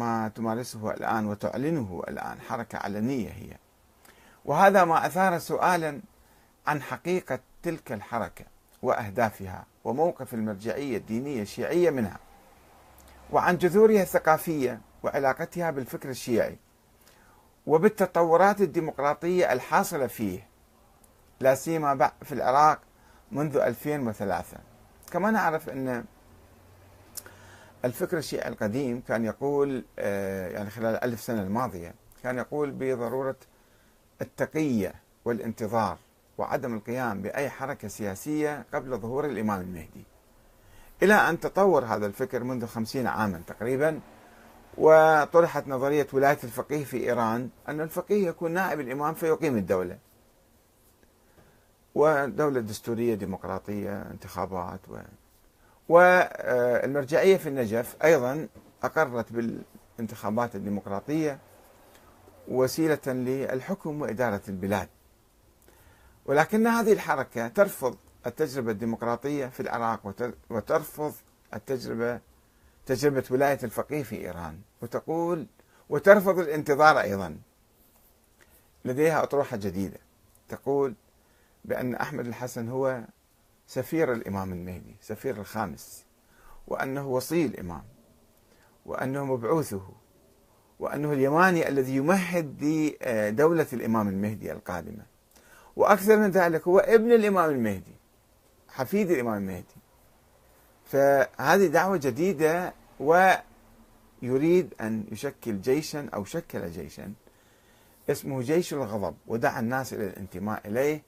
ما تمارسه الآن وتعلنه الآن حركة علنية هي. وهذا ما أثار سؤالا عن حقيقة تلك الحركة وأهدافها وموقف المرجعية الدينية الشيعية منها وعن جذورها الثقافية وعلاقتها بالفكر الشيعي وبالتطورات الديمقراطية الحاصلة فيه لا سيما في العراق منذ 2003 كما نعرف أن الفكر الشيعي القديم كان يقول آه، يعني خلال الألف سنة الماضية كان يقول بضرورة التقية والانتظار وعدم القيام بأي حركة سياسية قبل ظهور الإمام المهدي. إلى أن تطور هذا الفكر منذ خمسين عاما تقريبا وطرحت نظرية ولاية الفقيه في إيران أن الفقيه يكون نائب الإمام فيقيم الدولة. ودولة دستورية ديمقراطية انتخابات و والمرجعية في النجف أيضا أقرت بالانتخابات الديمقراطية وسيلة للحكم وإدارة البلاد. ولكن هذه الحركة ترفض التجربة الديمقراطية في العراق وترفض التجربة تجربة ولاية الفقيه في إيران. وتقول وترفض الانتظار أيضا. لديها أطروحة جديدة. تقول بأن أحمد الحسن هو سفير الإمام المهدي سفير الخامس وأنه وصي الإمام وأنه مبعوثه وأنه اليماني الذي يمهد لدولة الإمام المهدي القادمة. وأكثر من ذلك هو ابن الإمام المهدي حفيد الإمام المهدي. فهذه دعوة جديدة ويريد أن يشكل جيشا أو شكل جيشا اسمه جيش الغضب ودعا الناس إلى الانتماء إليه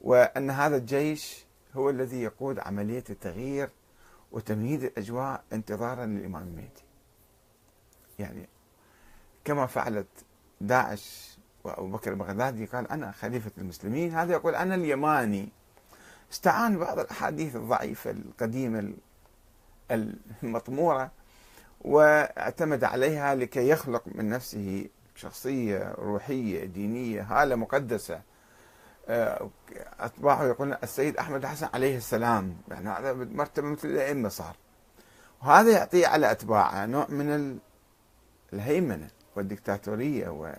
وأن هذا الجيش هو الذي يقود عملية التغيير وتمهيد الأجواء انتظارا للإمام المهدي. يعني كما فعلت داعش وأبو بكر البغدادي قال أنا خليفة المسلمين. هذا يقول أنا اليماني. استعان بعض الأحاديث الضعيفة القديمة المطمورة واعتمد عليها لكي يخلق من نفسه شخصية روحية دينية هالة مقدسة. أتباعه يقولون السيد أحمد الحسن عليه السلام. يعني هذا مرتبة مثل الأئمة صار؟ وهذا يعطيه على أتباعه نوع من الهيمنة والدكتاتورية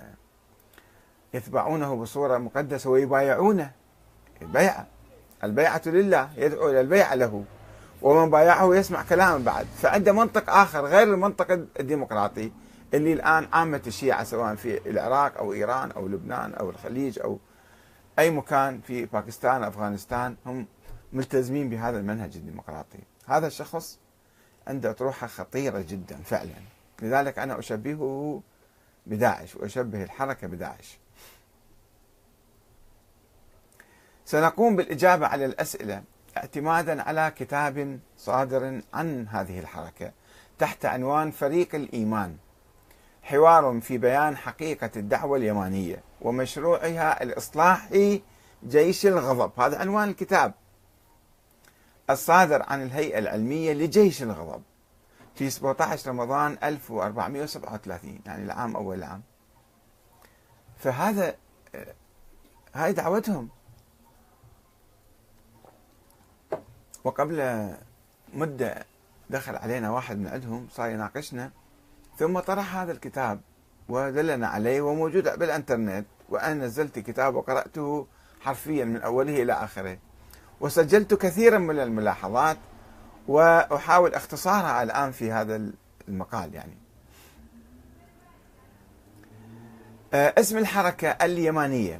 ويتبعونه بصورة مقدسة ويبايعونه. البيعة البيعة لله يدعو إلى البيعة له. ومن بايعه يسمع كلامه بعد. فعنده منطق آخر غير المنطق الديمقراطي اللي الآن عامة الشيعة سواء في العراق أو إيران أو لبنان أو الخليج أو أي مكان في باكستان أفغانستان هم ملتزمين بهذا المنهج الديمقراطي. هذا الشخص عنده أطروحة خطيرة جدا فعلا. لذلك أنا أشبهه بداعش وأشبه الحركة بداعش. سنقوم بالإجابة على الأسئلة اعتمادا على كتاب صادر عن هذه الحركة. تحت عنوان فريق الإيمان. حوار في بيان حقيقة الدعوة اليمانية. ومشروعها الإصلاحي جيش الغضب. هذا عنوان الكتاب. الصادر عن الهيئة العلمية لجيش الغضب في 17 رمضان 1437 يعني العام أول العام فهذا هاي دعوتهم. وقبل مدة دخل علينا واحد من عندهم صار يناقشنا ثم طرح هذا الكتاب. ودلنا عليه وموجود بالانترنت وأنا نزلت كتاب وقرأته حرفيا من أوله إلى آخره. وسجلت كثيرا من الملاحظات وأحاول اختصارها الآن في هذا المقال يعني. آه، اسم الحركة اليمانية.